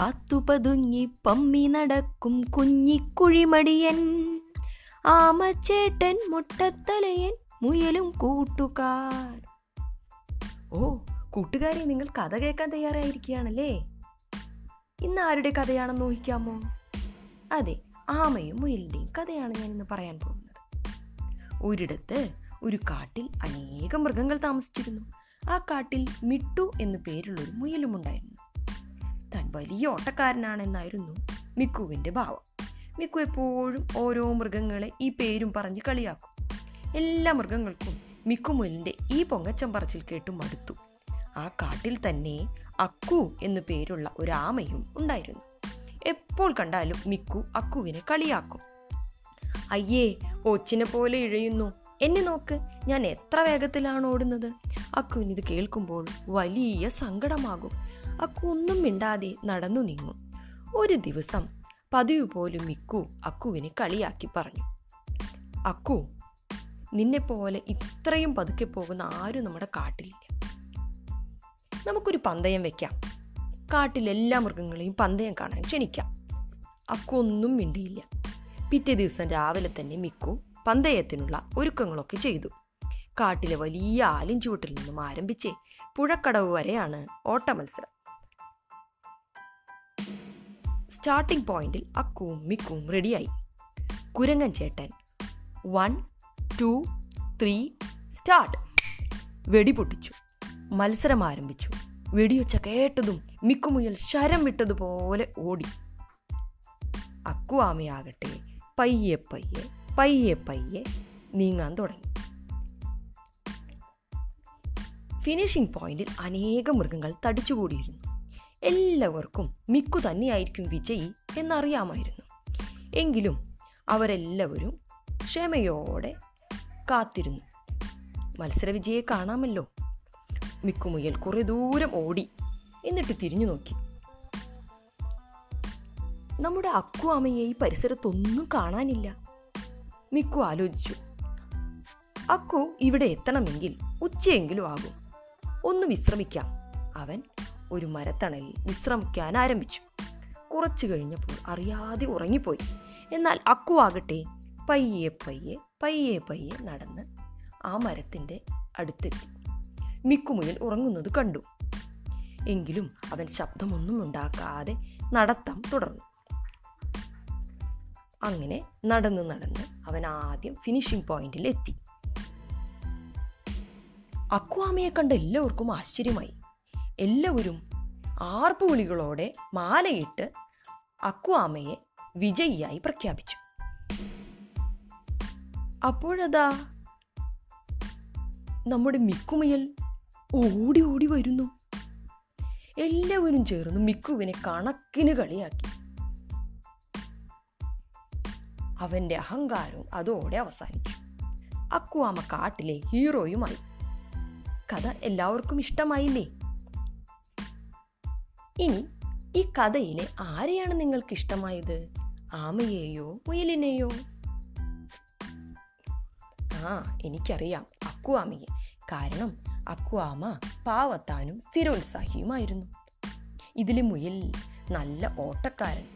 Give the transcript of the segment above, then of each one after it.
പാത്തു പതുങ്ങി പമ്മി നടക്കും കുഞ്ഞിക്കുഴിമടിയൻ ആമച്ചേട്ടൻ മുട്ടത്തലയൻ മുയലും കൂട്ടുകാർ. ഓ കൂട്ടുകാരെ നിങ്ങൾ കഥ കേൾക്കാൻ തയ്യാറായിരിക്കുകയാണല്ലേ? ഇന്ന് ആരുടെ കഥയാണെന്ന് ഊഹിക്കാമോ? അതെ ആമയും മുയലിന്റെയും കഥയാണ് ഞാൻ ഇന്ന് പറയാൻ പോകുന്നത്. ഒരിടത്ത് ഒരു കാട്ടിൽ അനേകം മൃഗങ്ങൾ താമസിച്ചിരുന്നു. ആ കാട്ടിൽ മിട്ടു എന്നു പേരുള്ളൊരു മുയലും ഉണ്ടായിരുന്നു താൻ വലിയ ഓട്ടക്കാരനാണെന്നായിരുന്നു മിക്കുവിന്റെ ഭാവം. മിക്കു എപ്പോഴും ഓരോ മൃഗങ്ങളെ ഈ പേരും പറഞ്ഞ് കളിയാക്കും. എല്ലാ മൃഗങ്ങൾക്കും മിക്കുമുലിന്റെ ഈ പൊങ്ങച്ചം പറച്ചിൽ കേട്ടു മടുത്തു. ആ കാട്ടിൽ തന്നെ അക്കു എന്നു പേരുള്ള ഒരു ആമയും ഉണ്ടായിരുന്നു. എപ്പോൾ കണ്ടാലും മിക്കു അക്കുവിനെ കളിയാക്കും. അയ്യേ ഓച്ചിനെ പോലെ ഇഴയുന്നു. എന്നെ നോക്ക് ഞാൻ എത്ര വേഗത്തിലാണ് ഓടുന്നത്? അക്കുവിന് ഇത് കേൾക്കുമ്പോൾ വലിയ സങ്കടമാകും. അക്കു ഒന്നും മിണ്ടാതെ നടന്നു നീങ്ങും. ഒരു ദിവസം പതിവ് പോലും മിക്കു അക്കുവിനെ കളിയാക്കി പറഞ്ഞു. അക്കു നിന്നെപ്പോലെ ഇത്രയും പതുക്കെ പോകുന്ന ആരും നമ്മുടെ കാട്ടിലില്ല. നമുക്കൊരു പന്തയം വെക്കാം. കാട്ടിലെല്ലാ മൃഗങ്ങളെയും പന്തയം കാണാൻ ക്ഷണിക്കാം. അക്കു ഒന്നും മിണ്ടിയില്ല. പിറ്റേ ദിവസം രാവിലെ തന്നെ മിക്കു പന്തയത്തിനുള്ള ഒരുക്കങ്ങളൊക്കെ ചെയ്തു. കാട്ടിലെ വലിയ ആലിൻ ചുവട്ടിൽ നിന്നും ആരംഭിച്ച് പുഴക്കടവ് വരെയാണ് ഓട്ട മത്സരം സ്റ്റാർട്ടിംഗ് പോയിന്റിൽ അക്കുവും മിക്കുവും റെഡിയായി കുരങ്ങൻ ചേട്ടൻ. വൺ ടു ത്രീ സ്റ്റാർട്ട് വെടി പൊട്ടിച്ചു. മത്സരം ആരംഭിച്ചു. വെടിയൊച്ച കേട്ടതും മിക്കുമുയൽ ശരം വിട്ടതുപോലെ ഓടി. അക്കുവാമയാകട്ടെ പയ്യെ പയ്യെ പയ്യെ പയ്യെ നീങ്ങാൻ തുടങ്ങി. ഫിനിഷിംഗ് പോയിന്റിൽ അനേകം മൃഗങ്ങൾ തടിച്ചുകൂടിയിരുന്നു. എല്ലാവർക്കും മിക്കു തന്നെയായിരിക്കും വിജയി എന്നറിയാമായിരുന്നു. എങ്കിലും അവരെല്ലാവരും ക്ഷമയോടെ കാത്തിരുന്നു. മത്സരവിജയെ കാണാമല്ലോ. മിക്കുമുയൽ കുറേ ദൂരം ഓടി എന്നിട്ട് തിരിഞ്ഞു നോക്കി. നമ്മുടെ അക്കു അമ്മയെ ഈ പരിസരത്തൊന്നും കാണാനില്ല. മിക്കു ആലോചിച്ചു. അക്കു ഇവിടെ എത്തണമെങ്കിൽ ഉച്ചയെങ്കിലും ആകും. ഒന്ന് വിശ്രമിക്കാം. അവൻ ഒരു മരത്തണലിൽ വിശ്രമിക്കാൻ ആരംഭിച്ചു. കുറച്ചു കഴിഞ്ഞപ്പോൾ അറിയാതെ ഉറങ്ങിപ്പോയി. എന്നാൽ അക്കു ആകട്ടെ പയ്യെ പയ്യെ പയ്യെ പയ്യെ നടന്ന് ആ മരത്തിന്റെ അടുത്തെത്തി. മിക്കുമുയൽ ഉറങ്ങുന്നത് കണ്ടു. എങ്കിലും അവൻ ശബ്ദമൊന്നും ഉണ്ടാക്കാതെ നടത്തം തുടർന്നു. അങ്ങനെ നടന്ന് നടന്ന് അവൻ ആദ്യം ഫിനിഷിംഗ് പോയിന്റിൽ എത്തി. അക്വാമയെ കണ്ട എല്ലാവർക്കും ആശ്ചര്യമായി. എല്ലാവരും ആർപ്പുവിളികളോടെ മാലയിട്ട് അക്വാമയെ വിജയിയായി പ്രഖ്യാപിച്ചു. അപ്പോഴതാ നമ്മുടെ മിക്കുമയൽ ഓടി ഓടി വരുന്നു. എല്ലാവരും ചേർന്ന് മിക്കുവിനെ കണക്കിന് കളിയാക്കി. അവന്റെ അഹങ്കാരവും അതോടെ അവസാനിച്ചു. അക്വാമ കാട്ടിലെ ഹീറോയുമായി. കഥ എല്ലാവർക്കും ഇഷ്ടമായില്ലേ? ഇനി ഈ കഥയിലെ ആരെയാണ് നിങ്ങൾക്ക് ഇഷ്ടമായത് ആമയെയോ മുയലിനെയോ? ആ എനിക്കറിയാം അക്കുവാമയെ. കാരണം അക്കുവാമ പാവത്താനും സ്ഥിരോത്സാഹിയുമായിരുന്നു. ഇതിലെ മുയൽ നല്ല ഓട്ടക്കാരൻ.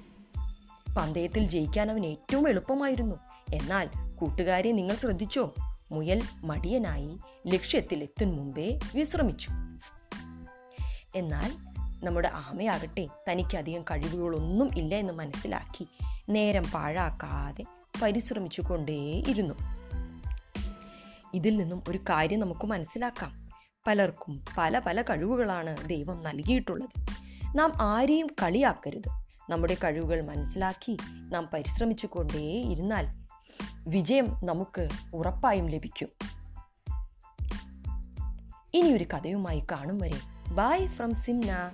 പന്തയത്തിൽ ജയിക്കാൻ അവൻ ഏറ്റവും എളുപ്പമായിരുന്നു. എന്നാൽ കൂട്ടുകാരെ നിങ്ങൾ ശ്രദ്ധിച്ചോ? മുയൽ മടിയനായി ലക്ഷ്യത്തിലെത്തും മുമ്പേ വിശ്രമിച്ചു. എന്നാൽ നമ്മുടെ ആമയാകട്ടെ തനിക്ക് അധികം കഴിവുകളൊന്നും ഇല്ല എന്ന് മനസ്സിലാക്കി നേരം പാഴാക്കാതെ പരിശ്രമിച്ചു കൊണ്ടേയിരുന്നു ഇതിൽ നിന്നും ഒരു കാര്യം നമുക്ക് മനസ്സിലാക്കാം. പലർക്കും പല പല കഴിവുകളാണ് ദൈവം നൽകിയിട്ടുള്ളത്. നാം ആരെയും കളിയാക്കരുത്. നമ്മുടെ കഴിവുകൾ മനസ്സിലാക്കി നാം പരിശ്രമിച്ചു കൊണ്ടേ ഇരുന്നാൽ വിജയം നമുക്ക് ഉറപ്പായും ലഭിക്കും. ഇനിയൊരു കഥയുമായി കാണും വരെ. Bye from Simna